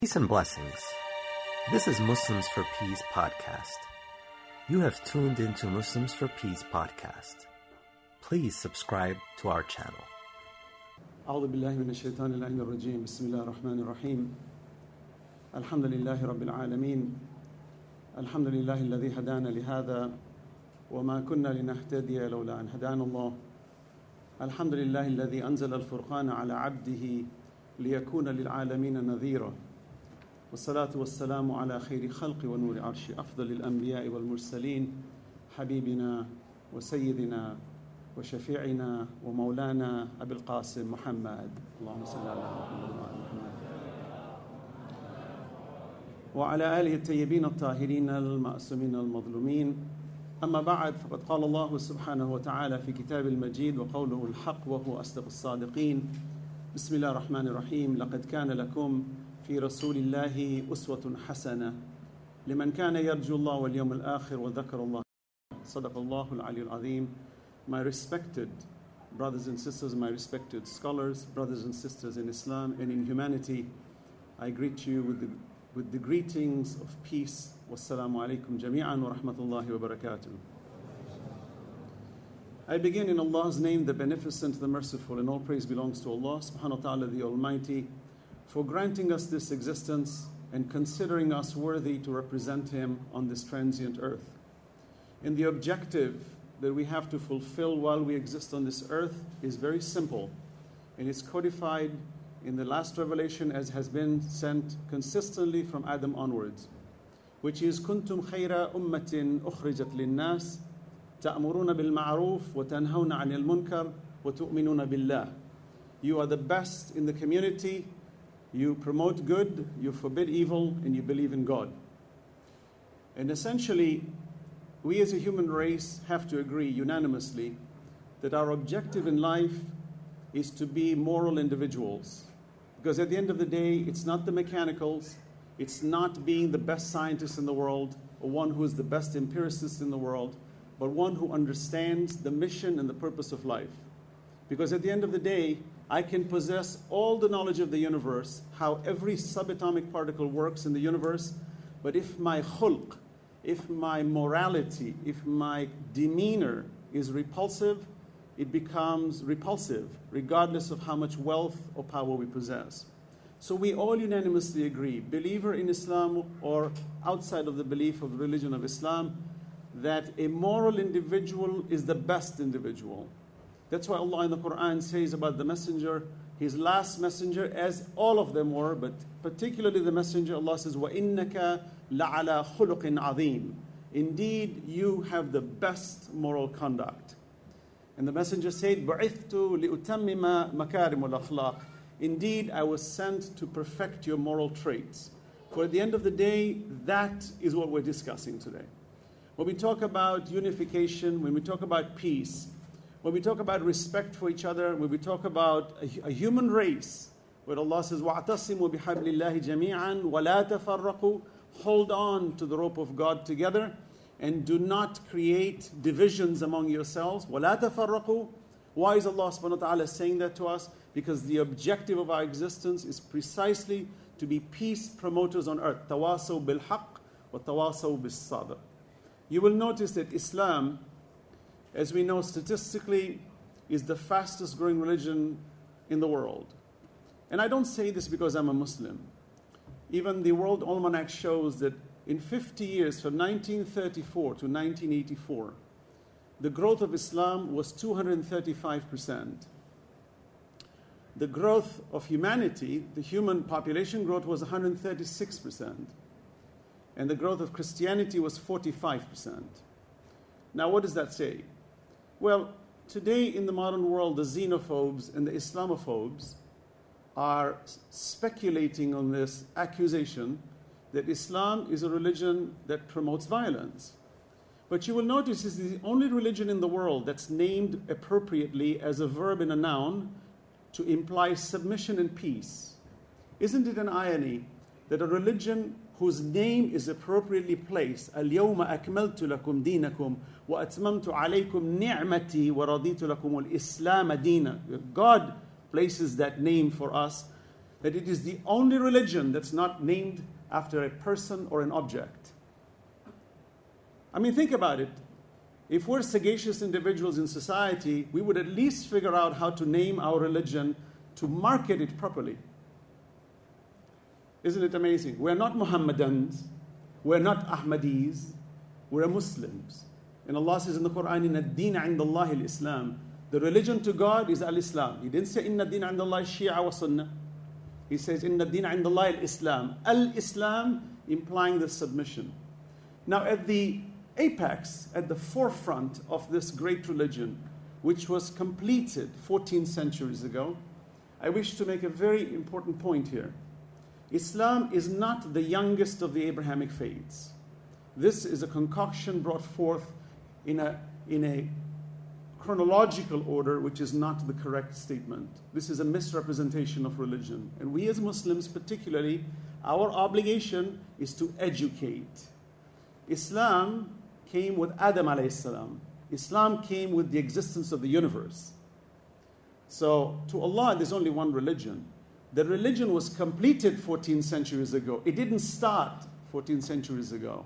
Peace and blessings. This is Muslims for Peace podcast. You have tuned into Muslims for Peace podcast. Please subscribe to our channel. أعوذ بالله من الشيطان اللعين الرجيم بسم الله الرحمن الرحيم الحمد لله رب العالمين الحمد لله الذي هدانا لهذا وما كنا لنهتدي لولا أن هدانا الله الحمد لله الذي أنزل الفرقان على عبده ليكون للعالمين نذيرا والصلاة والسلام على خير خلق ونور عرش أفضل الأنبياء والمرسلين حبيبنا وسيدنا وشفيعنا ومولانا أبي القاسم محمد. اللهم صل على محمد وعلى محمد. وعلى آله الطيبين الطاهرين المأسومين المظلومين. أما بعد فقد قال الله سبحانه وتعالى في كتاب المجيد وقوله الحق وهو أصدق الصادقين. بسم الله الرحمن الرحيم. لقد كان لكم في رسول الله أسوة حسنة لمن كان يرجو الله واليوم الآخر وذكر الله صدق الله العلي العظيم My respected brothers and sisters, my respected scholars, brothers and sisters in Islam and in humanity, I greet you with the, with the greetings of peace. Wassalamu alaikum jami'an wa rahmatullahi wa barakatuh. I begin in Allah's name, the Beneficent, the Merciful, and all praise belongs to Allah subhanahu wa ta'ala, the Almighty, for granting us this existence and considering us worthy to represent Him on this transient earth. And the objective that we have to fulfill while we exist on this earth is very simple, and it's codified in the last revelation as has been sent consistently from Adam onwards, which is كنتم خير أمة أخرجت للناس تأمرون بالمعروف وتنهون عن المنكر وتؤمنون بالله. You are the best in the community. you promote good, you forbid evil, and you believe in God. And essentially, we as a human race have to agree unanimously that our objective in life is to be moral individuals. Because at the end of the day, it's not the mechanicals, it's not being the best scientist in the world, or one who is the best empiricist in the world, but one who understands the mission and the purpose of life. Because at the end of the day, I can possess all the knowledge of the universe, how every subatomic particle works in the universe, but if my khulq, if my morality, if my demeanor is repulsive, it becomes repulsive, regardless of how much wealth or power we possess. So we all unanimously agree, believer in Islam or outside of the belief of the religion of Islam, that a moral individual is the best individual. That's why Allah in the Quran says about the messenger, his last messenger, as all of them were, but particularly the messenger, Allah says, وَإِنَّكَ لَعَلَى خُلُقٍ عَظِيمٍ Indeed, you have the best moral conduct. And the messenger said, بُعِثْتُ لِأُتَمِّمَ مَكَارِمُ الْأَخْلَاقِ Indeed, I was sent to perfect your moral traits. For at the end of the day, that is what we're discussing today. When we talk about unification, when we talk about peace, when we talk about respect for each other, when we talk about a, a human race, where Allah says, وَاعْتَصِمُوا بِحَبْلِ اللَّهِ جَمِيعًا وَلَا تَفَرَّقُوا Hold on to the rope of God together and do not create divisions among yourselves. وَلَا تَفَرَّقُوا Why is Allah subhanahu wa ta'ala saying that to us? Because the objective of our existence is precisely to be peace promoters on earth. تَوَاصَوْا بِالْحَقِّ وَتَوَاصَوْا بِالصَّبْرِ You will notice that Islam as we know statistically, is the fastest growing religion in the world. And I don't say this because I'm a Muslim. Even the World Almanac shows that in 50 years, from 1934 to 1984, the growth of Islam was 235%. The growth of humanity, the human population growth, was 136%. And the growth of Christianity was 45%. Now, what does that say? Well, today in the modern world, the xenophobes and the Islamophobes are speculating on this accusation that Islam is a religion that promotes violence. But you will notice it's the only religion in the world that's named appropriately as a verb and a noun to imply submission and peace. Isn't it an irony that a religion whose name is appropriately placed, اليوم أكملت لكم دينكم وأتممت عليكم نعمتي ورضيت لكم الإسلام دينا. God places that name for us that it is the only religion that's not named after a person or an object. I mean, think about it. If we're sagacious individuals in society, we would at least figure out how to name our religion to market it properly. Isn't it amazing? We're not Muhammadans, we're not Ahmadis, we're Muslims. And Allah says in the Quran, In ad-din Allah al-Islam. The religion to God is al-Islam. He didn't say, Inna ad-din Allah Shia wa Sunnah. He says, Inna ad-din Allah al-Islam. Al-Islam implying the submission. Now at the apex, at the forefront of this great religion, which was completed 14 centuries ago, I wish to make a very important point here. Islam is not the youngest of the Abrahamic faiths. This is a concoction brought forth in a, in a chronological order, which is not the correct statement. This is a misrepresentation of religion. And we as Muslims, particularly, our obligation is to educate. Islam came with Adam alayhi salam. Islam came with the existence of the universe. So to Allah, there's only one religion. The religion was completed 14 centuries ago. It didn't start 14 centuries ago.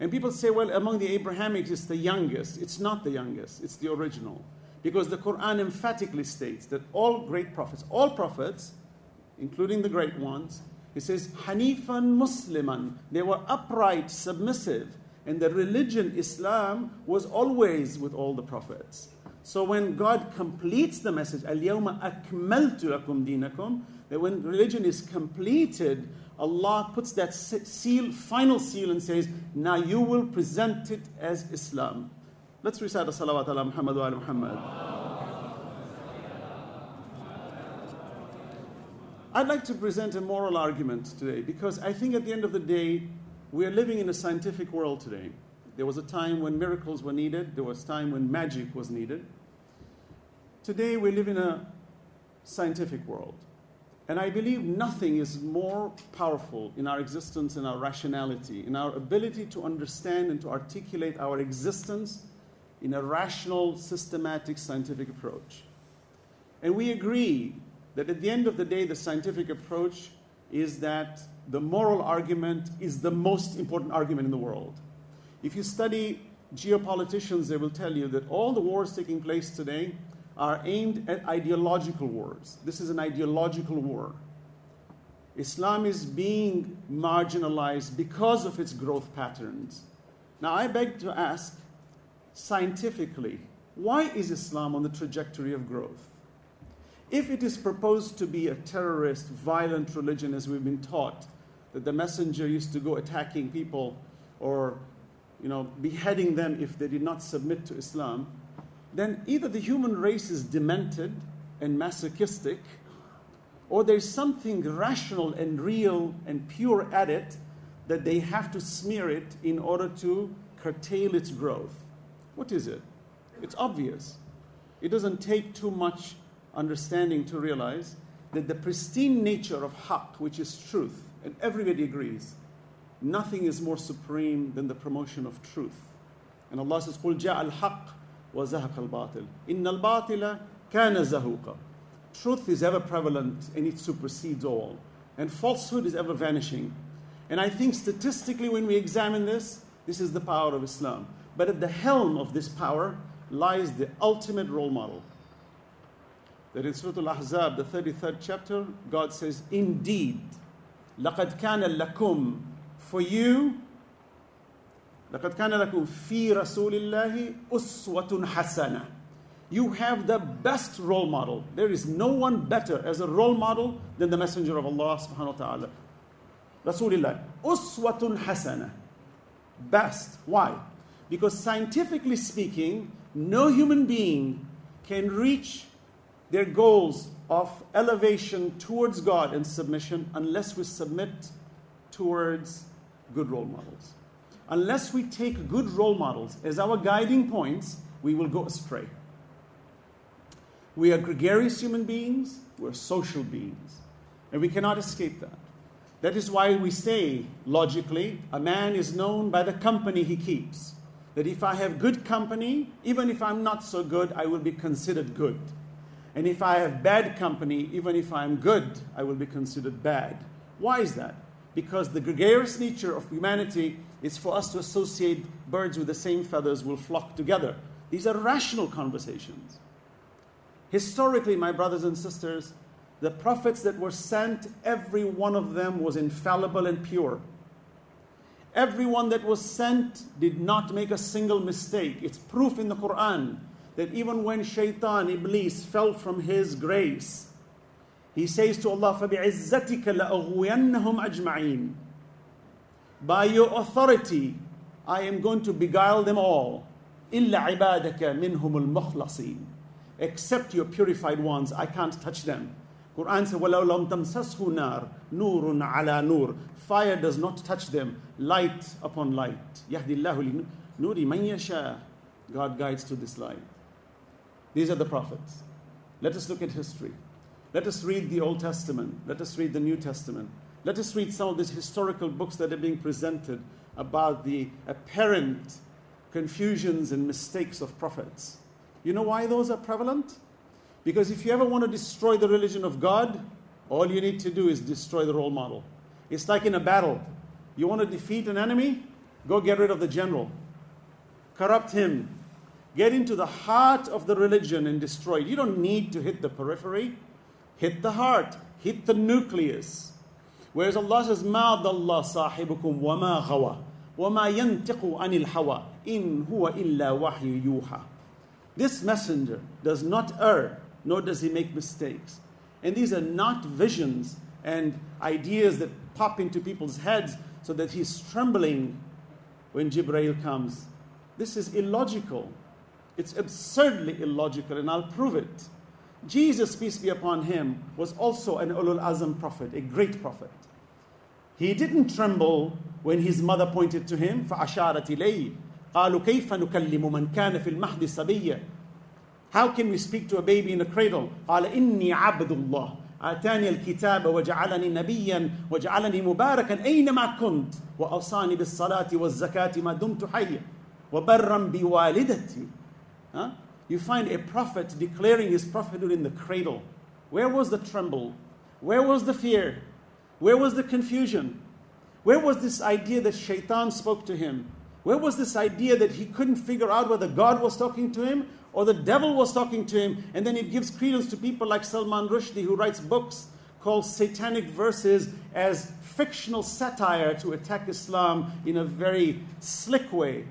And people say, well, among the Abrahamics, it's the youngest. It's not the youngest, it's the original. Because the Quran emphatically states that all great prophets, all prophets, including the great ones, it says, Hanifan Musliman. They were upright, submissive. And the religion, Islam, was always with all the prophets. So when God completes the message, Al-Yawma akmaltu lakum dinakum, that when religion is completed, Allah puts that seal, final seal, and says, Now you will present it as Islam. Let's recite the salawat ala Muhammad wa ala Muhammad. I'd like to present a moral argument today because I think at the end of the day, we are living in a scientific world today. There was a time when miracles were needed, there was a time when magic was needed. Today, we live in a scientific world. And I believe nothing is more powerful in our existence, in our rationality, in our ability to understand and to articulate our existence in a rational, systematic, scientific approach. And we agree that at the end of the day, the scientific approach is that the moral argument is the most important argument in the world. If you study geopoliticians, they will tell you that all the wars taking place today are aimed at ideological wars. This is an ideological war. Islam is being marginalized because of its growth patterns. Now, I beg to ask scientifically, why is Islam on the trajectory of growth? If it is proposed to be a terrorist, violent religion, as we've been taught, that the messenger used to go attacking people or you know, beheading them if they did not submit to Islam, then either the human race is demented and masochistic, or there's something rational and real and pure at it that they have to smear it in order to curtail its growth. What is it? It's obvious. It doesn't take too much understanding to realize that the pristine nature of haqq, which is truth, and everybody agrees, nothing is more supreme than the promotion of truth. And Allah says, قُلْ جَاءَ الْحَقِّ وزهق الباطل إن الباطل كان زهوقا Truth is ever prevalent and it supersedes all. And falsehood is ever vanishing. And I think statistically, when we examine this, this is the power of Islam. But at the helm of this power lies the ultimate role model. That in Surah Al Ahzab, the 33rd chapter, God says, Indeed, لَقَدْ كَانَ لَكُمْ For you, لقد كان لكم في رسول الله أسوة حسنة you have the best role model. There is no one better as a role model than the Messenger of Allah subhanahu wa ta'ala. Rasulullah. Uswatun hasana. Best. Why? Because scientifically speaking, no human being can reach their goals of elevation towards God and submission unless we submit towards good role models. Unless we take good role models as our guiding points, we will go astray. We are gregarious human beings, we're social beings, and we cannot escape that. That is why we say, logically, a man is known by the company he keeps. That if I have good company, even if I'm not so good, I will be considered good. And if I have bad company, even if I'm good, I will be considered bad. Why is that? Because the gregarious nature of humanity is for us to associate birds with the same feathers will flock together. These are rational conversations. Historically, my brothers and sisters, the prophets that were sent, every one of them was infallible and pure. Everyone that was sent did not make a single mistake. It's proof in the Quran that even when Shaitan, Iblis, fell from his grace, he says to Allah, فَبِعِزَّتِكَ لَأَغْوِيَنَّهُمْ أَجْمَعِينَ By your authority, I am going to beguile them all. إِلَّا عِبَادَكَ مِنْهُمُ الْمُخْلَصِينَ Except your purified ones, I can't touch them. Quran says, وَلَوْ لَمْ تَمْسَسْهُ نَارٌ نُورٌ عَلَى نُورٍ Fire does not touch them, light upon light. يَهْدِ اللَّهُ لِنُورِ مَنْ يَشَاءُ God guides to this light. These are the prophets. Let us look at history. Let us read the Old Testament. Let us read the New Testament. Let us read some of these historical books that are being presented about the apparent confusions and mistakes of prophets. You know why those are prevalent? Because if you ever want to destroy the religion of God, all you need to do is destroy the role model. It's like in a battle. You want to defeat an enemy? Go get rid of the general. Corrupt him. Get into the heart of the religion and destroy it. You don't need to hit the periphery Hit the heart. Hit the nucleus. Whereas Allah says, مَا ضَلَّ صَاحِبُكُمْ وَمَا غَوَى وَمَا يَنْتِقُ عَنِ الْحَوَى إِنْ هُوَ إِلَّا وَحْيُ يُوحَى This messenger does not err nor does he make mistakes. And these are not visions and ideas that pop into people's heads so that he's trembling when Jibreel comes. This is illogical. It's absurdly illogical, and I'll prove it. Jesus, peace be upon him, was also an Ulul Azm prophet, a great prophet. He didn't tremble when his mother pointed to him, فَأَشَارَتْ إِلَيْهِ قَالُوا كَيْفَ نُكَلِّمُ مَنْ كَانَ فِي الْمَهْدِ صَبِيًّا how can we speak to a baby in a cradle? قال إني عبد الله آتاني الكتاب وجعلني نبيا وجعلني مباركا أينما كنت وأوصاني بالصلاة والزكاة ما دمت حيا وبرا بوالدتي huh? you find a prophet declaring his prophethood in the cradle. Where was the tremble? Where was the fear? Where was the confusion? Where was this idea that shaitan spoke to him? Where was this idea that he couldn't figure out whether God was talking to him or the devil was talking to him, and then it gives credence to people like Salman Rushdie, who writes books called Satanic Verses as fictional satire to attack Islam in a very slick way.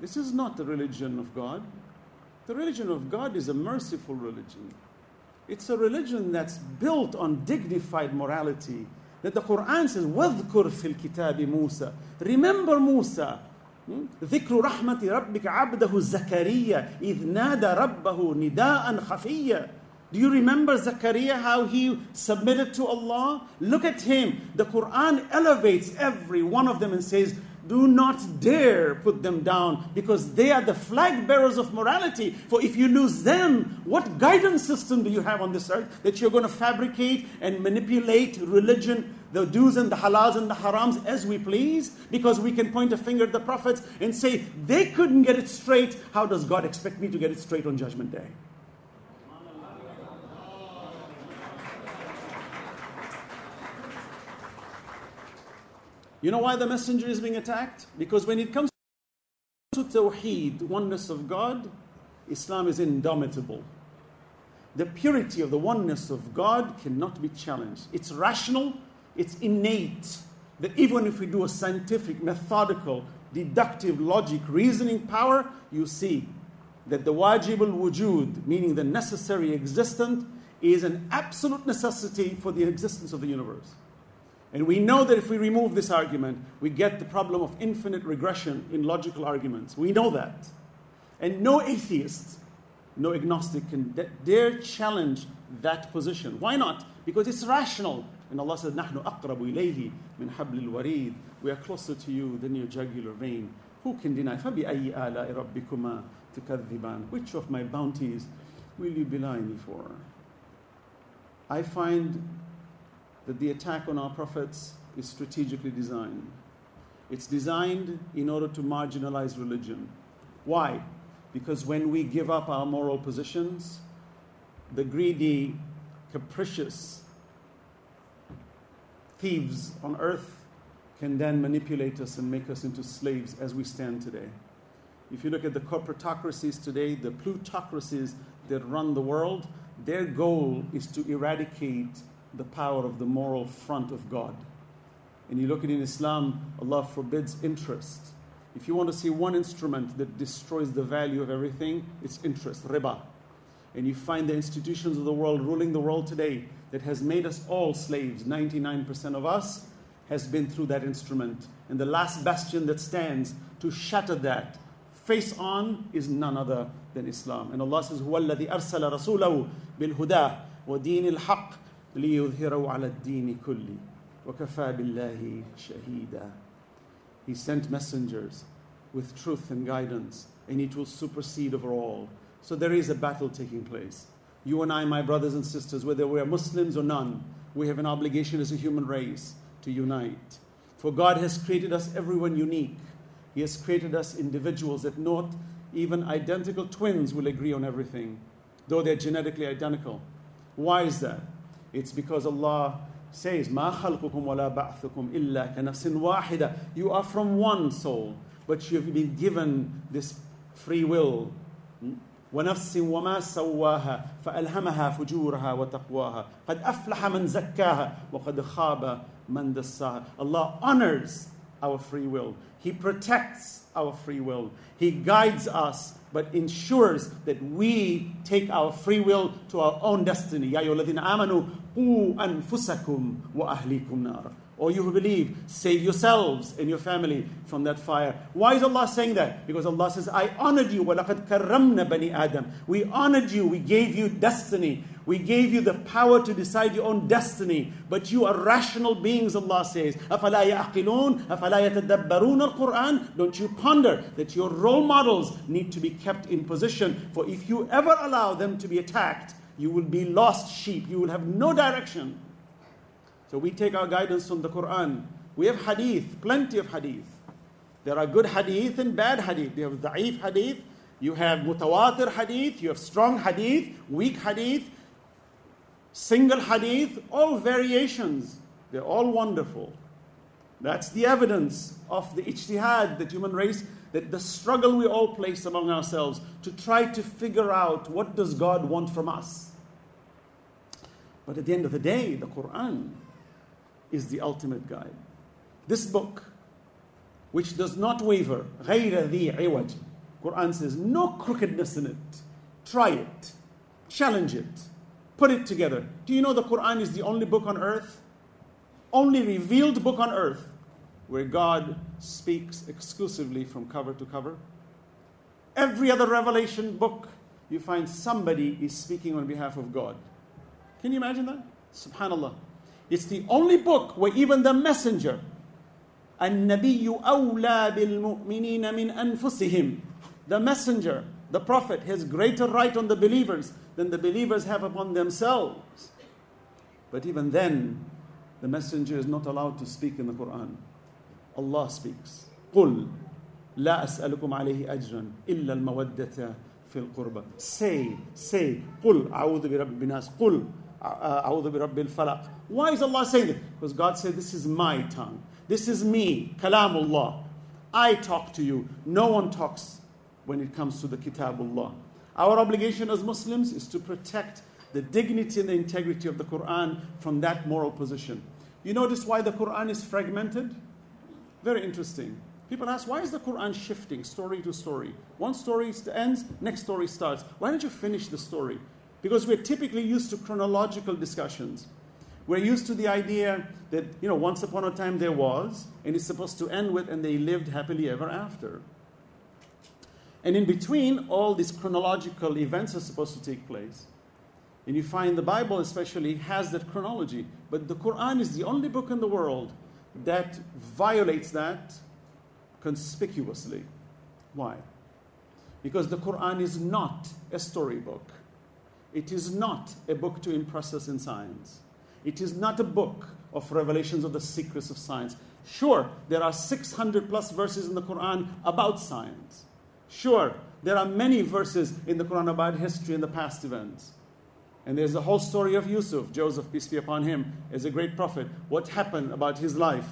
This is not the religion of God. The religion of God is a merciful religion. It's a religion that's built on dignified morality. That the Quran says, وَاذْكُرْ فِي الْكِتَابِ مُوسَى Remember Musa. ذكر رحمة ربك عبده زكريا إذ نادى ربه نداء خفيا Do you remember Zakaria how he submitted to Allah? Look at him. The Quran elevates every one of them and says, do not dare put them down because they are the flag bearers of morality. For if you lose them, what guidance system do you have on this earth that you're going to fabricate and manipulate religion, the do's and the halals and the harams as we please? Because we can point a finger at the prophets and say, they couldn't get it straight. How does God expect me to get it straight on Judgment Day? You know why the messenger is being attacked? Because when it comes to Tawheed, oneness of God, Islam is indomitable. The purity of the oneness of God cannot be challenged. It's rational, it's innate. That even if we do a scientific, methodical, deductive logic, reasoning power, you see that the wajib al wujud, meaning the necessary existent, is an absolute necessity for the existence of the universe. And we know that if we remove this argument, we get the problem of infinite regression in logical arguments. We know that. And no atheist, no agnostic can dare challenge that position. Why not? Because it's rational. And Allah says, نَحْنُ أَقْرَبُ إِلَيْهِ مِنْ حَبْلِ الْوَرِيدِ We are closer to you than your jugular vein. Who can deny? فَبِأَيِّ آلَاءِ رَبِّكُمَا تُكَذِّبَانِ Which of my bounties will you belie me for? I find that the attack on our prophets is strategically designed. It's designed in order to marginalize religion. Why? Because when we give up our moral positions, the greedy, capricious thieves on earth can then manipulate us and make us into slaves as we stand today. If you look at the corporatocracies today, the plutocracies that run the world, their goal is to eradicate the power of the moral front of God. And you look at in Islam, Allah forbids interest. If you want to see one instrument that destroys the value of everything, it's interest, riba. And you find the institutions of the world ruling the world today that has made us all slaves, 99% of us, has been through that instrument. And the last bastion that stands to shatter that face on is none other than Islam. And Allah says, هو الذي أرسل رسوله بالهدى ودين الحق ليظهره على الدين كله وكفى بالله شهيدا He sent messengers with truth and guidance, and it will supersede over all. So there is a battle taking place. You and I, my brothers and sisters, whether we are Muslims or none, we have an obligation as a human race to unite. For God has created us everyone unique. He has created us individuals that not even identical twins will agree on everything, though they're genetically identical. Why is that? It's because Allah says, ما خلقكم ولا بعثكم إلا كنفس واحدة. You are from one soul, but you have been given this free will. ونفس وما سواها فألهمها فجورها وتقواها قد أفلح من زكاها وقد خاب من دساها Allah honors our free will. He protects our free will. He guides us but ensures that we take our free will to our own destiny. يا أيها الذين آمنوا قوا أنفسكم وأهليكم نارا or you who believe, save yourselves and your family from that fire. Why is Allah saying that? Because Allah says, I honored you. وَلَقَدْ كَرَّمْنَا بَنِي Adam. We honored you. We gave you destiny. We gave you the power to decide your own destiny. But you are rational beings, Allah says. أَفَلَا يَعْقِلُونَ أَفَلَا يَتَدَبَّرُونَ الْقُرْآنِ Don't you ponder that your role models need to be kept in position. For if you ever allow them to be attacked, you will be lost sheep. You will have no direction. So we take our guidance from the Quran. We have hadith, plenty of hadith. There are good hadith and bad hadith. You have da'if hadith, you have mutawatir hadith, you have strong hadith, weak hadith, single hadith, all variations. They're all wonderful. That's the evidence of the ijtihad, the human race, that the struggle we all place among ourselves to try to figure out what does God want from us. But at the end of the day, the Quran is the ultimate guide. This book, which does not waver, غَيْرَ ذِي عِوَجٍ Quran says, no crookedness in it. Try it. Challenge it. Put it together. Do you know the Quran is the only book on earth, only revealed book on earth, where God speaks exclusively from cover to cover? Every other revelation book, you find somebody is speaking on behalf of God. Can you imagine that? Subhanallah. It's the only book where even the messenger, النبي أولى بالمؤمنين من أنفسهم, the messenger, the prophet, has greater right on the believers than the believers have upon themselves. But even then, the messenger is not allowed to speak in the Quran. Allah speaks. قل لا أسألكم عليه أجرا إلا المودة في القربى. Say, say, قل أعوذ برب الناس. قل uh, falaq. Why is Allah saying that? Because God said, This is my tongue. This is me, Kalamullah. I talk to you. No one talks when it comes to the Kitabullah. Our obligation as Muslims is to protect the dignity and the integrity of the Quran from that moral position. You notice why the Quran is fragmented? Very interesting. People ask, why is the Quran shifting story to story? One story ends, next story starts. Why don't you finish the story? Because we're typically used to chronological discussions. We're used to the idea that, you know, once upon a time there was, and it's supposed to end with, and they lived happily ever after. And in between, all these chronological events are supposed to take place. And you find the Bible, especially, has that chronology. But the Quran is the only book in the world that violates that conspicuously. Why? Because the Quran is not a storybook, it is not a book to impress us in science. It is not a book of revelations of the secrets of science. Sure, there are 600 plus verses in the Quran about science. Sure, There are many verses in the Quran about history and the past events. And there's the whole story of Yusuf, Joseph, peace be upon him, is a great prophet. What happened about his life.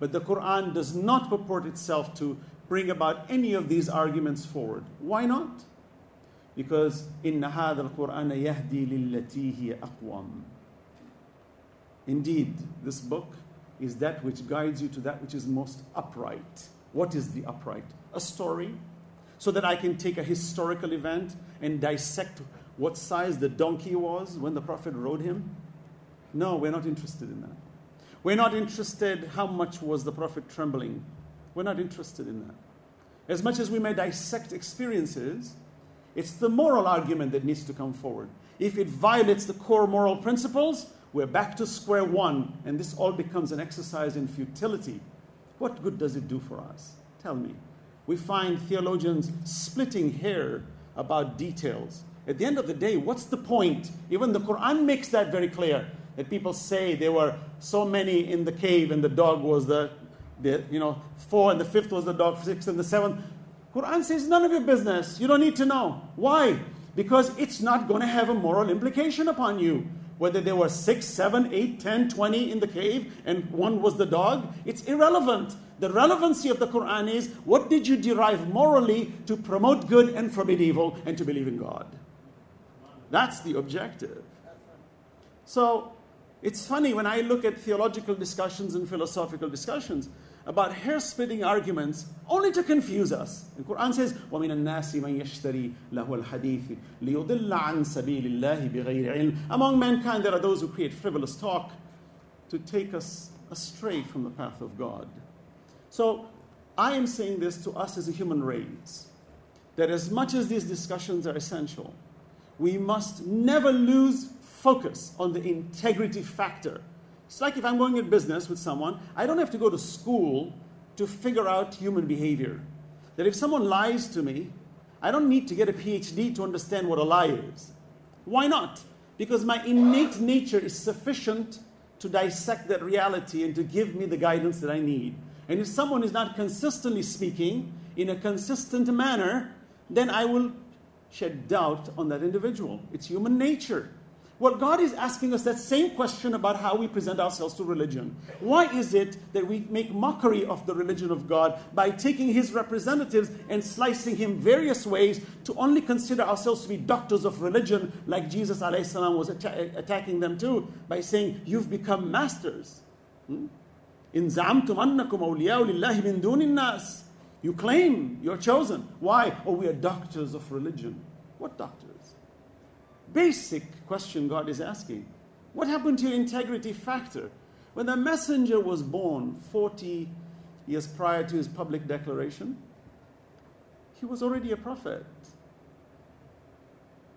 But the Quran does not purport itself to bring about any of these arguments forward. Why not? Because in هذا القرآن يهدي للتي هي أقوم. Indeed, this book is that which guides you to that which is most upright. What is the upright? A story, so that I can take a historical event and dissect what size the donkey was when the Prophet rode him? No, we're not interested in that. We're not interested how much was the Prophet trembling. We're not interested in that. As much as we may dissect experiences, it's the moral argument that needs to come forward. If it violates the core moral principles, we're back to square one, and this all becomes an exercise in futility. What good does it do for us? Tell me. We find theologians splitting hair about details. At the end of the day, what's the point? Even the Quran makes that very clear. That people say there were so many in the cave and the dog was the, the you know, four and the fifth was the dog, six and the seventh. Quran says none of your business. You don't need to know. Why? Because it's not going to have a moral implication upon you. Whether there were six, seven, eight, ten, twenty in the cave and one was the dog, it's irrelevant. The relevancy of the Quran is what did you derive morally to promote good and forbid evil and to believe in God? That's the objective. So it's funny when I look at theological discussions and philosophical discussions about hair splitting arguments only to confuse us. The Quran says, وَمِنَ النَّاسِ مَن يَشْتَرِي لَهُ الْحَدِيثِ لِيُضِلَّ عَن سَبِيلِ اللَّهِ بِغَيْرِ عِلْمٍ Among mankind, there are those who create frivolous talk to take us astray from the path of God. So I am saying this to us as a human race that as much as these discussions are essential, we must never lose focus on the integrity factor. it's like if I'm going in business with someone, I don't have to go to school to figure out human behavior. That if someone lies to me, I don't need to get a PhD to understand what a lie is. Why not? Because my innate nature is sufficient to dissect that reality and to give me the guidance that I need. And if someone is not consistently speaking in a consistent manner, then I will shed doubt on that individual. It's human nature. Well, God is asking us that same question about how we present ourselves to religion. Why is it that we make mockery of the religion of God by taking His representatives and slicing Him various ways to only consider ourselves to be doctors of religion, like Jesus was atta- attacking them too, by saying, You've become masters. Hmm? You claim you're chosen. Why? Oh, we are doctors of religion. What doctors? Basic question God is asking. What happened to your integrity factor? When the messenger was born 40 years prior to his public declaration, he was already a prophet.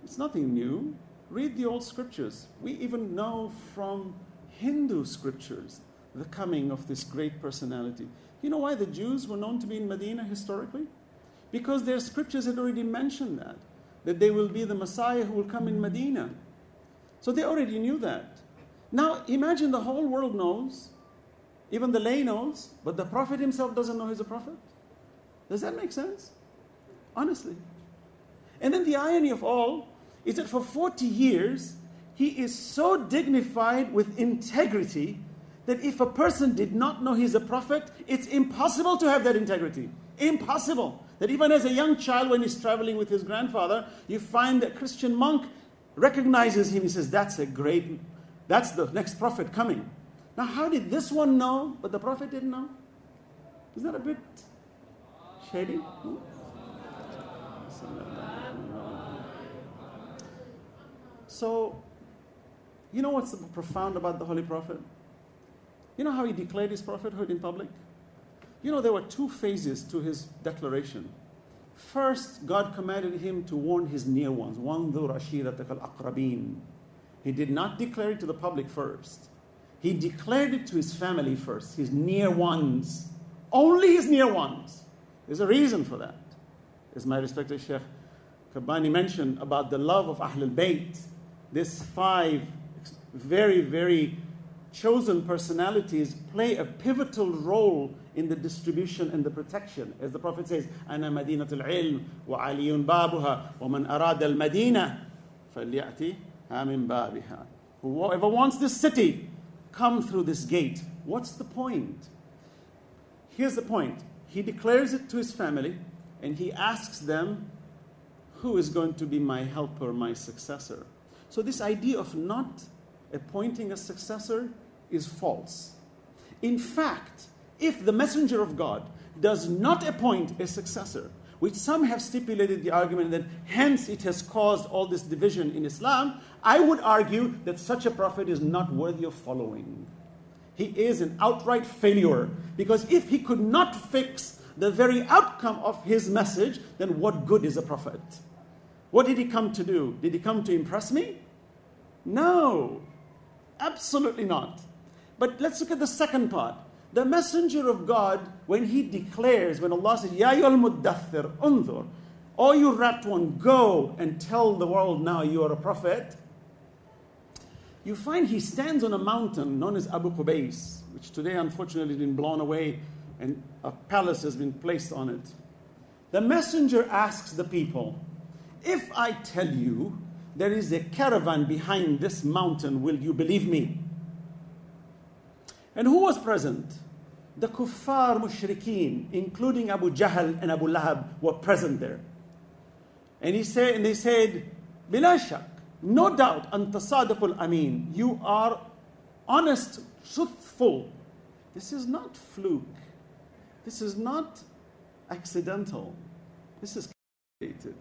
It's nothing new. Read the old scriptures. We even know from Hindu scriptures the coming of this great personality. You know why the Jews were known to be in Medina historically? Because their scriptures had already mentioned that, that they will be the Messiah who will come in Medina. So they already knew that. Now imagine the whole world knows, even the lay knows, but the prophet himself doesn't know he's a prophet. Does that make sense? Honestly. And then the irony of all is that for 40 years, he is so dignified with integrity that if a person did not know he's a prophet, it's impossible to have that integrity. Impossible. That even as a young child, when he's traveling with his grandfather, you find a Christian monk recognizes him. He says, That's a great, that's the next prophet coming. Now, how did this one know, but the prophet didn't know? Is that a bit shady? Hmm? So, you know what's profound about the Holy Prophet? You know how he declared his prophethood in public? You know, there were two phases to his declaration. First, God commanded him to warn his near ones. He did not declare it to the public first. He declared it to his family first, his near ones. Only his near ones. There's a reason for that. As my respected Sheikh Kabani mentioned about the love of Ahlul Bayt, these five very, very chosen personalities play a pivotal role in the distribution and the protection. As the Prophet says, أنا مدينة العلم وعلي بابها ومن أراد المدينة فليأتيها من بابها. Whoever wants this city, come through this gate. What's the point? Here's the point. He declares it to his family and he asks them, Who is going to be my helper, my successor? So, this idea of not appointing a successor is false. In fact, if the messenger of God does not appoint a successor, which some have stipulated the argument that hence it has caused all this division in Islam, I would argue that such a prophet is not worthy of following. He is an outright failure because if he could not fix the very outcome of his message, then what good is a prophet? What did he come to do? Did he come to impress me? No, absolutely not. But let's look at the second part. The messenger of God, when he declares, when Allah says, Ya yul muddathir, unzur, O you wrapped one, go and tell the world now you are a prophet. You find he stands on a mountain known as Abu Qubais, which today unfortunately has been blown away and a palace has been placed on it. The messenger asks the people, If I tell you there is a caravan behind this mountain, will you believe me? And who was present? The kuffar mushrikeen, including Abu Jahl and Abu Lahab, were present there. And he said, and they said, Bila shak, no doubt, anta sadiqul amin, you are honest, truthful. This is not fluke. This is not accidental. This is calculated.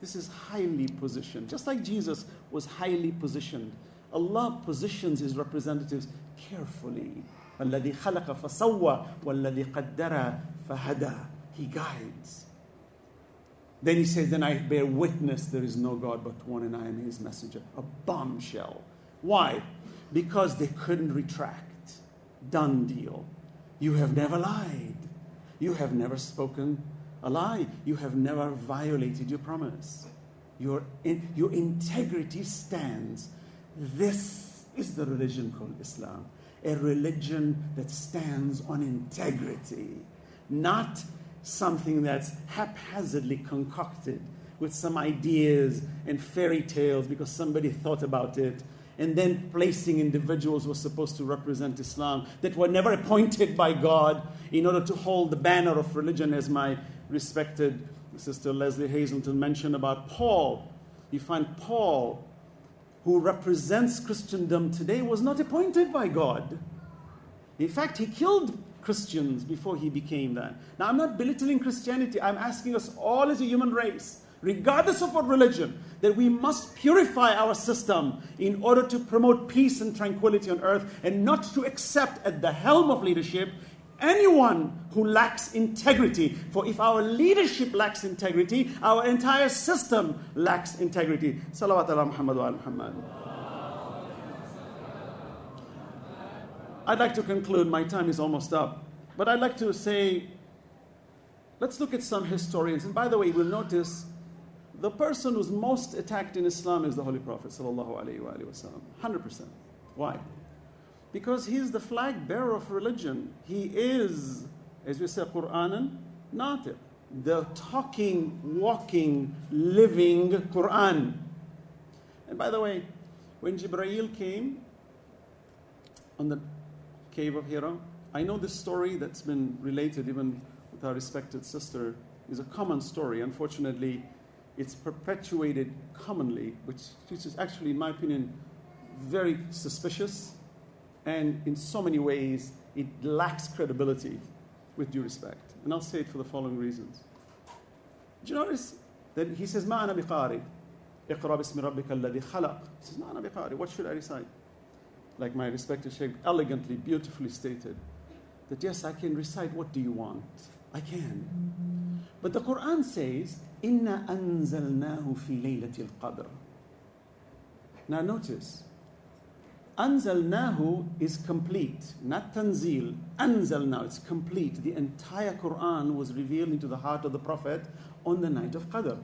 This is highly positioned. Just like Jesus was highly positioned. Allah positions his representatives carefully. الذي خلق فسوى والذي قدر فهدى He guides. Then he says, Then I bear witness there is no God but one and I am his messenger. A bombshell. Why? Because they couldn't retract. Done deal. You have never lied. You have never spoken a lie. You have never violated your promise. Your, in, your integrity stands. This is the religion called Islam a religion that stands on integrity, not something that's haphazardly concocted with some ideas and fairy tales because somebody thought about it, and then placing individuals who were supposed to represent Islam that were never appointed by God in order to hold the banner of religion, as my respected sister Lesley Hazleton mentioned about Paul. You find Paul who represents Christendom today, was not appointed by God. In fact, he killed Christians before he became that. Now, I'm not belittling Christianity. I'm asking us all as a human race, regardless of what religion, that we must purify our system in order to promote peace and tranquility on earth and not to accept at the helm of leadership anyone who lacks integrity. For if our leadership lacks integrity, our entire system lacks integrity. Salawat ala Muhammad wa Muhammad. I'd like to conclude, my time is almost up. But I'd like to say, let's look at some historians. And by the way, we'll notice the person who's most attacked in Islam is the Holy Prophet. 100%. Why? Because he's the flag bearer of religion. He is, as we say, Qur'anan, natiq. The talking, walking, living Quran. And by the way, when Jibreel came on the cave of Hira, I know this story that's been related even with our respected sister is a common story. Unfortunately, it's perpetuated commonly, which, which is actually, in my opinion, very suspicious and in so many ways, it lacks credibility, with due respect. And I'll say it for the following reasons. Do you notice that he says, Ma ana biqari. اقرأ باسم ربك الذي خلق. He says, Ma ana biqari. What should I recite? Like my respected Sheikh elegantly, beautifully stated, that yes, I can recite what do you want. I can. But the Quran says, Inna anzalnahu fi laylatil qadr. Now notice, Anzalnahu is complete, not tanzil. Anzalna, it's complete. The entire Quran was revealed into the heart of the Prophet on the night of Qadr.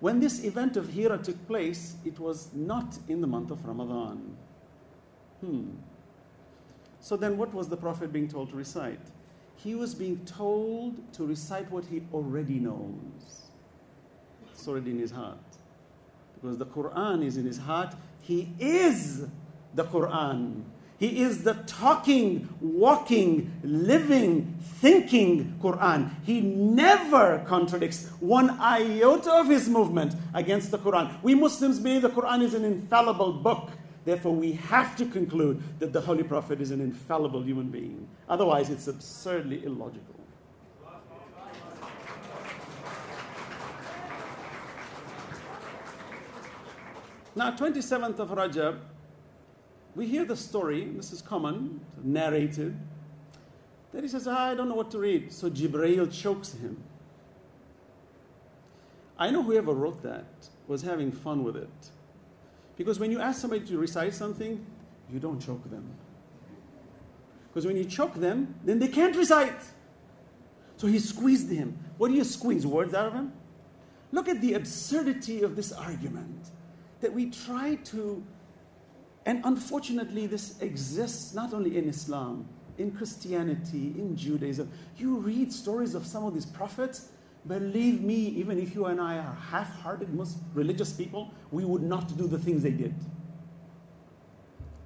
When this event of Hira took place, it was not in the month of Ramadan. Hmm. So then, what was the Prophet being told to recite? He was being told to recite what he already knows. It's already in his heart. Because the Quran is in his heart. He is the Quran. He is the talking, walking, living, thinking Quran. He never contradicts one iota of his movement against the Quran. We Muslims believe the Quran is an infallible book. Therefore, we have to conclude that the Holy Prophet is an infallible human being. Otherwise, it's absurdly illogical. Now, 27th of Rajab, we hear the story, this is common, narrated, that he says, ah, I don't know what to read. So Jibreel chokes him. I know whoever wrote that was having fun with it. Because when you ask somebody to recite something, you don't choke them. Because when you choke them, then they can't recite. So he squeezed him. What do you squeeze? Words out of him? Look at the absurdity of this argument that we try to, and unfortunately, this exists not only in Islam, in Christianity, in Judaism. You read stories of some of these prophets, believe me, even if you and I are half hearted religious people, we would not do the things they did.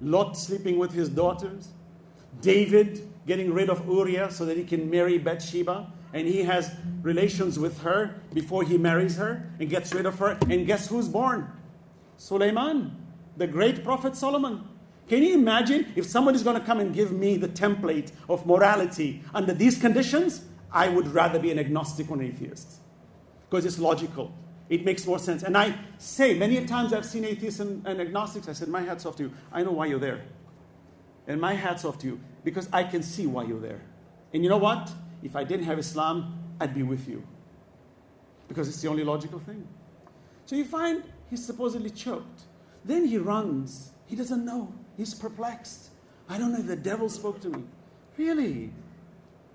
Lot sleeping with his daughters, David getting rid of Uriah so that he can marry Bathsheba, and he has relations with her before he marries her and gets rid of her. And guess who's born? Sulaiman, the great prophet Solomon. Can you imagine if somebody's going to come and give me the template of morality under these conditions? I would rather be an agnostic or an atheist because it's logical. It makes more sense. And I say, many times I've seen atheists and, and agnostics, I said, My hat's off to you. I know why you're there. And my hat's off to you because I can see why you're there. And you know what? If I didn't have Islam, I'd be with you because it's the only logical thing. So you find he's supposedly choked. Then he runs. He doesn't know. He's perplexed. I don't know if the devil spoke to me. Really?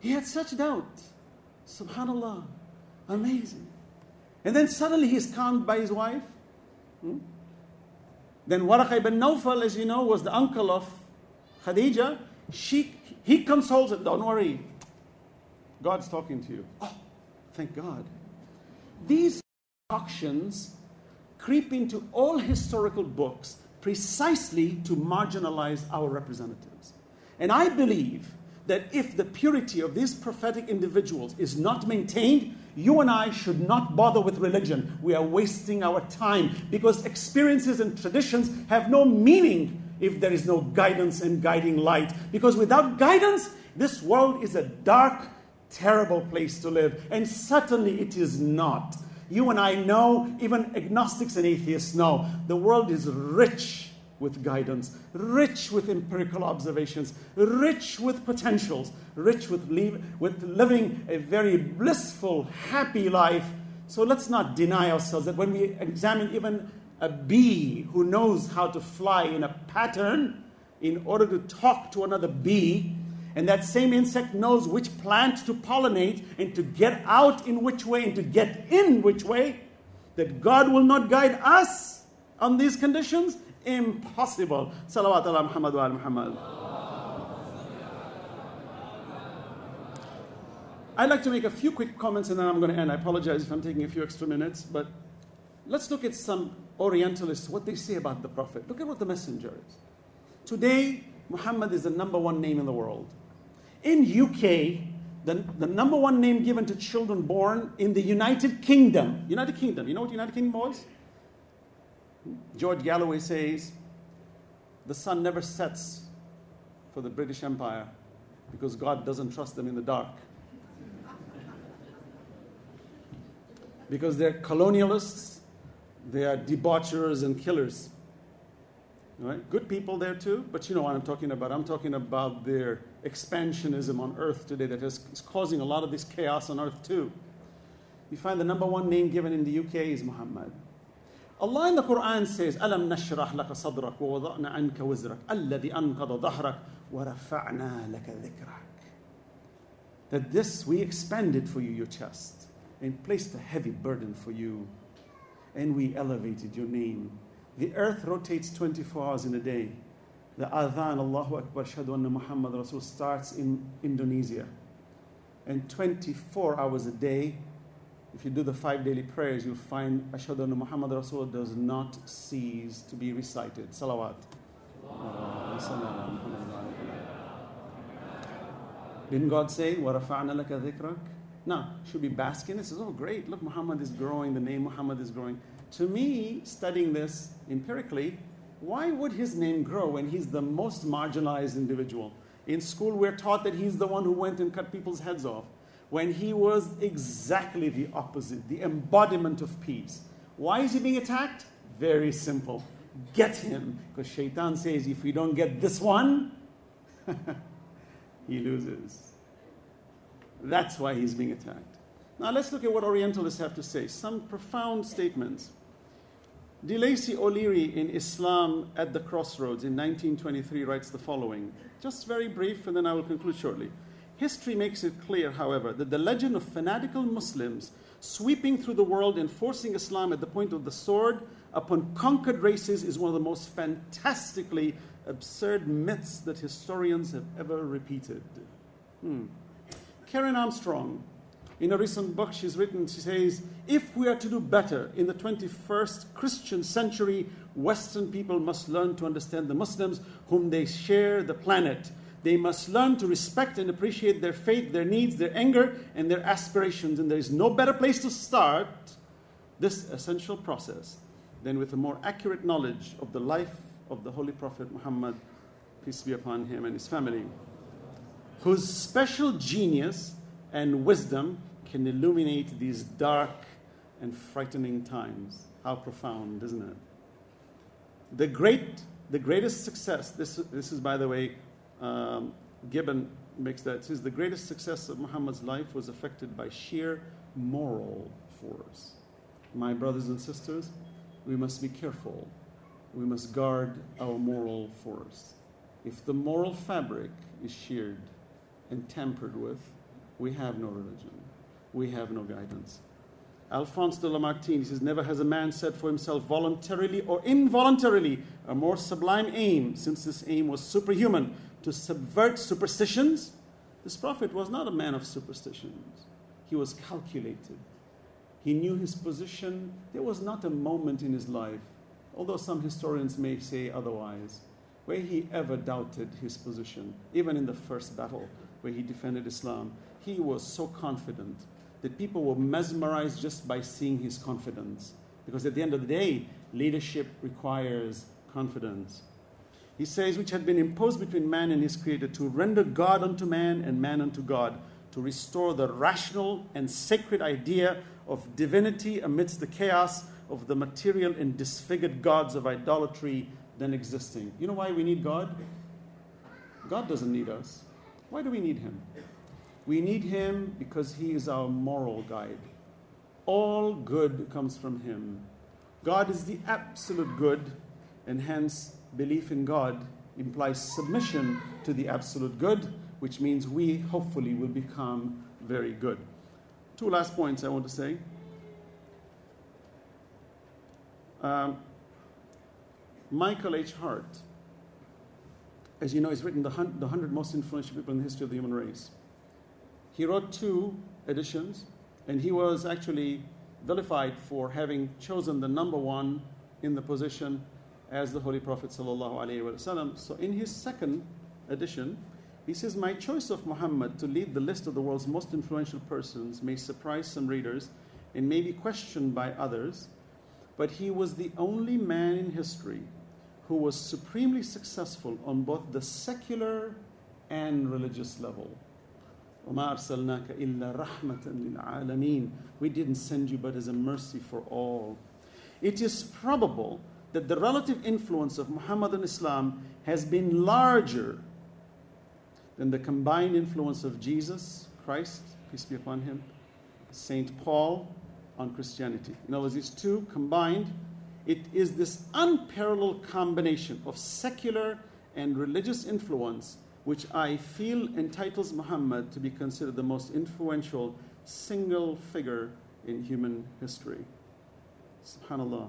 He had such doubt. Subhanallah. Amazing. And then suddenly he's calmed by his wife. Hmm? Then Waraqah ibn Nawfal, as you know, was the uncle of Khadija. She, he consoles him. Don't worry. God's talking to you. Oh, thank God. These auctions creep into all historical books precisely to marginalize our representatives. And I believe that if the purity of these prophetic individuals is not maintained, you and I should not bother with religion. We are wasting our time because experiences and traditions have no meaning if there is no guidance and guiding light. Because without guidance, this world is a dark, terrible place to live. And certainly it is not. You and I know, even agnostics and atheists know, the world is rich with guidance, rich with empirical observations, rich with potentials, rich with, with living a very blissful, happy life. So let's not deny ourselves that when we examine even a bee who knows how to fly in a pattern in order to talk to another bee, and that same insect knows which plant to pollinate and to get out in which way and to get in which way. That God will not guide us on these conditions? Impossible. Salawat ala Muhammad wa Muhammad. I'd like to make a few quick comments and then I'm going to end. I apologize if I'm taking a few extra minutes, but let's look at some Orientalists, what they say about the Prophet. Look at what the messenger is. Today, Muhammad is the number one name in the world. In UK, the, the number one name given to children born in the United Kingdom. United Kingdom. You know what United Kingdom was? George Galloway says, the sun never sets for the British Empire because God doesn't trust them in the dark. because they're colonialists, they are debauchers and killers. Right? Good people there too, but you know what I'm talking about. I'm talking about their expansionism on earth today that is, is causing a lot of this chaos on earth too. You find the number one name given in the UK is Muhammad. Allah in the Quran says, أَلَمْ نَشْرَحْ لَكَ صَدْرَكَ وَوَضَعْنَا عَنْكَ وِزْرَكَ الَّذِي أَنْقَضَ ظَهْرَكَ وَرَفَعْنَا لَكَ ذِكْرَكَ That this we expanded for you your chest and placed a heavy burden for you and we elevated your name the earth rotates 24 hours in a day. The adhan, Allahu Akbar, Shadu anna Muhammad Rasul, starts in Indonesia. And 24 hours a day, if you do the five daily prayers, you'll find Ashhadu anna Muhammad Rasul does not cease to be recited. Salawat. Didn't God say, وَرَفَعْنَا لَكَ ذِكْرَكَ? No, should be basking. It says, oh great, look, Muhammad is growing, the name Muhammad is growing. To me, studying this empirically, why would his name grow when he's the most marginalized individual? In school, we're taught that he's the one who went and cut people's heads off, when he was exactly the opposite, the embodiment of peace. Why is he being attacked? Very simple. Get him. Because Shaitan says, if we don't get this one, he loses. That's why he's being attacked. Now let's look at what Orientalists have to say. Some profound statements. De Lacy O'Leary in Islam at the Crossroads in 1923 writes the following, just very brief, and then I will conclude shortly. History makes it clear, however, that the legend of fanatical Muslims sweeping through the world, and forcing Islam at the point of the sword upon conquered races is one of the most fantastically absurd myths that historians have ever repeated. Hmm. Karen Armstrong, in a recent book she's written, she says, if we are to do better in the 21st Christian century, Western people must learn to understand the Muslims whom they share the planet. They must learn to respect and appreciate their faith, their needs, their anger, and their aspirations. And there is no better place to start this essential process than with a more accurate knowledge of the life of the Holy Prophet Muhammad, peace be upon him and his family, whose special genius and wisdom can illuminate these dark and frightening times. How profound, isn't it? The great, the greatest success. This, this is, by the way, um, Gibbon makes that. Says the greatest success of Muhammad's life was affected by sheer moral force. My brothers and sisters, we must be careful. We must guard our moral force. If the moral fabric is sheared and tampered with, we have no religion. We have no guidance. Alphonse de Lamartine says, Never has a man set for himself voluntarily or involuntarily a more sublime aim, since this aim was superhuman, to subvert superstitions. This prophet was not a man of superstitions, he was calculated. He knew his position. There was not a moment in his life, although some historians may say otherwise, where he ever doubted his position, even in the first battle where he defended Islam. He was so confident that people were mesmerized just by seeing his confidence. Because at the end of the day, leadership requires confidence. He says, which had been imposed between man and his creator to render God unto man and man unto God, to restore the rational and sacred idea of divinity amidst the chaos of the material and disfigured gods of idolatry then existing. You know why we need God? God doesn't need us. Why do we need Him? We need Him because He is our moral guide. All good comes from Him. God is the absolute good, and hence belief in God implies submission to the absolute good, which means we hopefully will become very good. Two last points I want to say. Um, Michael H. Hart, as you know, he's written the 100 most influential people in the history of the human race. He wrote two editions, and he was actually vilified for having chosen the number one in the position as the Holy Prophet. ﷺ. So, in his second edition, he says, My choice of Muhammad to lead the list of the world's most influential persons may surprise some readers and may be questioned by others, but he was the only man in history who was supremely successful on both the secular and religious level. We didn't send you but as a mercy for all. It is probable that the relative influence of Muhammad and Islam has been larger than the combined influence of Jesus, Christ, peace be upon him, St. Paul on Christianity. In other words, these two combined, it is this unparalleled combination of secular and religious influence which I feel entitles Muhammad to be considered the most influential single figure in human history. Subhanallah.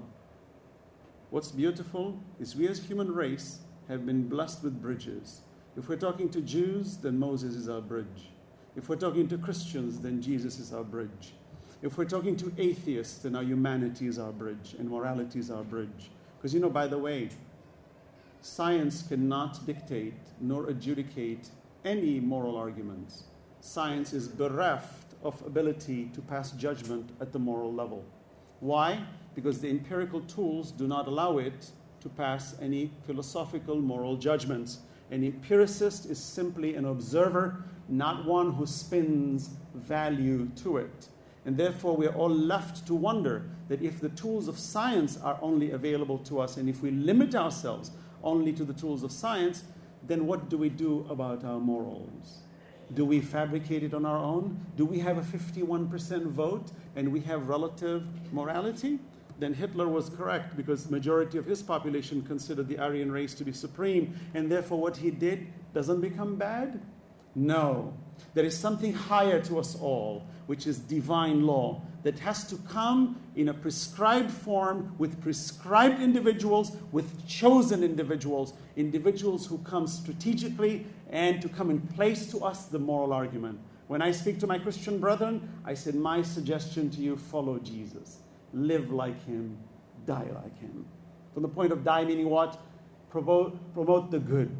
What's beautiful is we as human race have been blessed with bridges. If we're talking to Jews, then Moses is our bridge. If we're talking to Christians, then Jesus is our bridge. If we're talking to atheists, then our humanity is our bridge and morality is our bridge. Because, you know, by the way, science cannot dictate nor adjudicate any moral arguments. Science is bereft of ability to pass judgment at the moral level. Why? Because the empirical tools do not allow it to pass any philosophical moral judgments. An empiricist is simply an observer, not one who spins value to it. And therefore, we are all left to wonder that if the tools of science are only available to us, and if we limit ourselves only to the tools of science, then what do we do about our morals? Do we fabricate it on our own? Do we have a 51% vote and we have relative morality? Then Hitler was correct because the majority of his population considered the Aryan race to be supreme, and therefore what he did doesn't become bad? No. There is something higher to us all, which is divine law, that has to come in a prescribed form with prescribed individuals, with chosen individuals, individuals who come strategically and to come and place to us the moral argument. When I speak to my Christian brethren, I said, My suggestion to you follow Jesus. Live like him, die like him. From the point of die, meaning what? Promote, promote the good,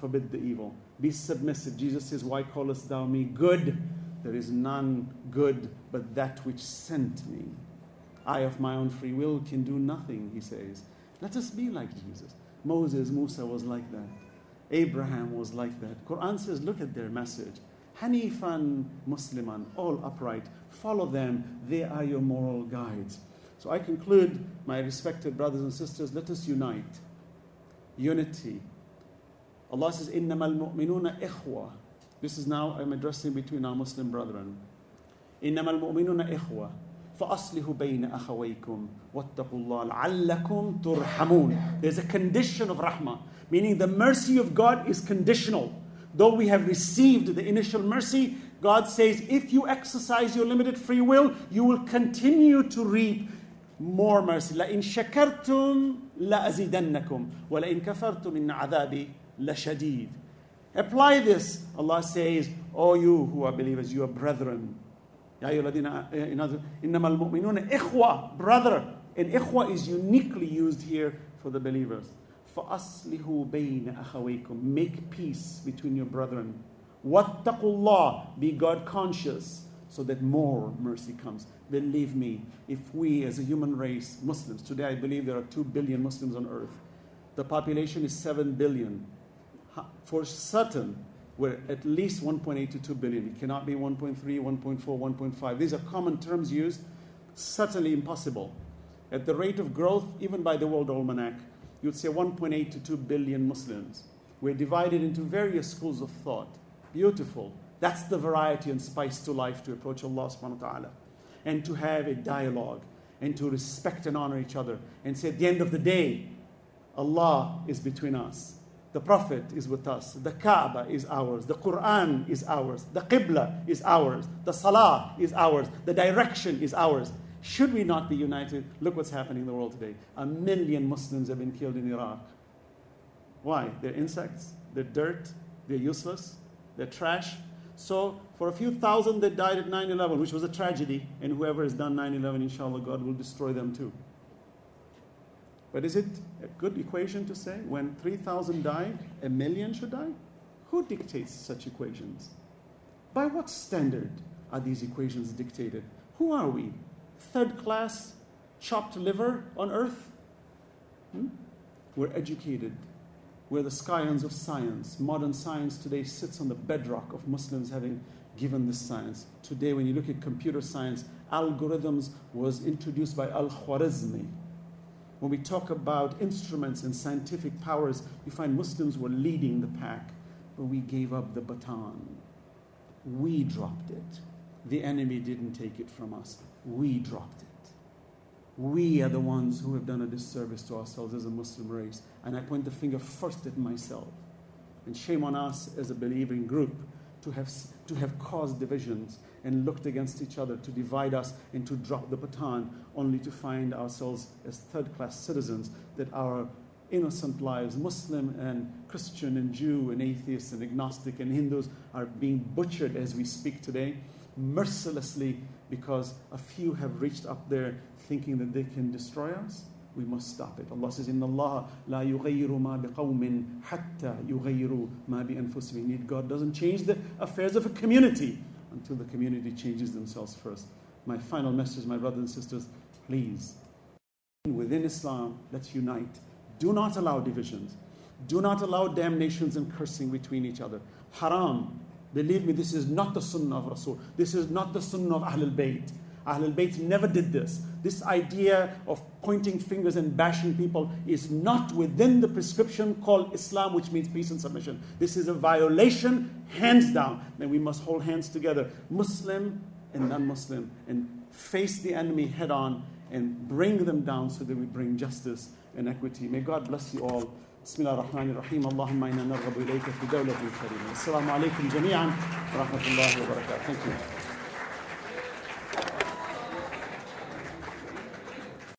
forbid the evil. Be submissive. Jesus says, Why callest thou me good? There is none good but that which sent me. I, of my own free will, can do nothing, he says. Let us be like Jesus. Moses, Musa was like that. Abraham was like that. Quran says, look at their message. Hanifan Musliman, all upright. Follow them. They are your moral guides. So I conclude, my respected brothers and sisters, let us unite. Unity. Allah says, إِنَّمَا الْمُؤْمِنُونَ إِخْوَةً This is now I'm addressing between our Muslim brethren. إِنَّمَا الْمُؤْمِنُونَ إِخْوَةً فأصلحوا بين أخويكم واتقوا الله لعلكم ترحمون. There's a condition of rahmah, meaning the mercy of God is conditional. Though we have received the initial mercy, God says, if you exercise your limited free will, you will continue to reap more mercy. لَإِن شَكَرْتُمْ لَأَزِيدَنَّكُمْ وَلَإِن كَفَرْتُمْ إِنَّ عَذَابِي لَشَدِيدٌ Apply this. Allah says, O you who are believers, you are brethren. يا أيها الذين إنما المؤمنون إخوة brother and إخوة is uniquely used here for the believers فأصلحوا بين أخويكم make peace between your brethren واتقوا الله be God conscious so that more mercy comes believe me if we as a human race Muslims today I believe there are 2 billion Muslims on earth the population is 7 billion for certain we're at least 1.8 to 2 billion. It cannot be 1.3, 1.4, 1.5. These are common terms used, certainly impossible. At the rate of growth, even by the World Almanac, you'd say 1.8 to 2 billion Muslims. We're divided into various schools of thought. Beautiful. That's the variety and spice to life to approach Allah subhanahu wa ta'ala. And to have a dialogue and to respect and honor each other and say at the end of the day, Allah is between us. The Prophet is with us. The Kaaba is ours. The Quran is ours. The Qibla is ours. The Salah is ours. The direction is ours. Should we not be united? Look what's happening in the world today. A million Muslims have been killed in Iraq. Why? They're insects, they're dirt, they're useless, they're trash. So, for a few thousand that died at 9 11, which was a tragedy, and whoever has done 9 11, inshallah, God will destroy them too. But is it a good equation to say when 3,000 die, a million should die? Who dictates such equations? By what standard are these equations dictated? Who are we? Third class chopped liver on earth? Hmm? We're educated. We're the scions of science. Modern science today sits on the bedrock of Muslims having given this science. Today, when you look at computer science, algorithms was introduced by Al-Khwarizmi when we talk about instruments and scientific powers, you find Muslims were leading the pack, but we gave up the baton. We dropped it. The enemy didn't take it from us. We dropped it. We are the ones who have done a disservice to ourselves as a Muslim race. And I point the finger first at myself. And shame on us as a believing group to have, to have caused divisions and looked against each other to divide us and to drop the baton, only to find ourselves as third class citizens, that our innocent lives. Muslim and Christian and Jew and atheist and agnostic and Hindus are being butchered as we speak today, mercilessly because a few have reached up there thinking that they can destroy us. We must stop it. Allah says, "Inna Allah la yughayyiru ma biqawmin hatta yughayyiru ma bi anfusihim." God doesn't change the affairs of a community until the community changes themselves first. My final message, my brothers and sisters, please, within Islam, let's unite. Do not allow divisions. Do not allow damnations and cursing between each other. Haram. Believe me, this is not the sunnah of Rasul. This is not the sunnah of Ahlul Bayt. Ahlul Bayt never did this. This idea of pointing fingers and bashing people is not within the prescription called Islam, which means peace and submission. This is a violation, hands down. And we must hold hands together, Muslim and non Muslim, and face the enemy head on and bring them down so that we bring justice and equity. May God bless you all. بسم الله الرحمن الرحيم اللهم انا نرغب اليك في دوله كريمه السلام عليكم جميعا ورحمه الله وبركاته Thank you.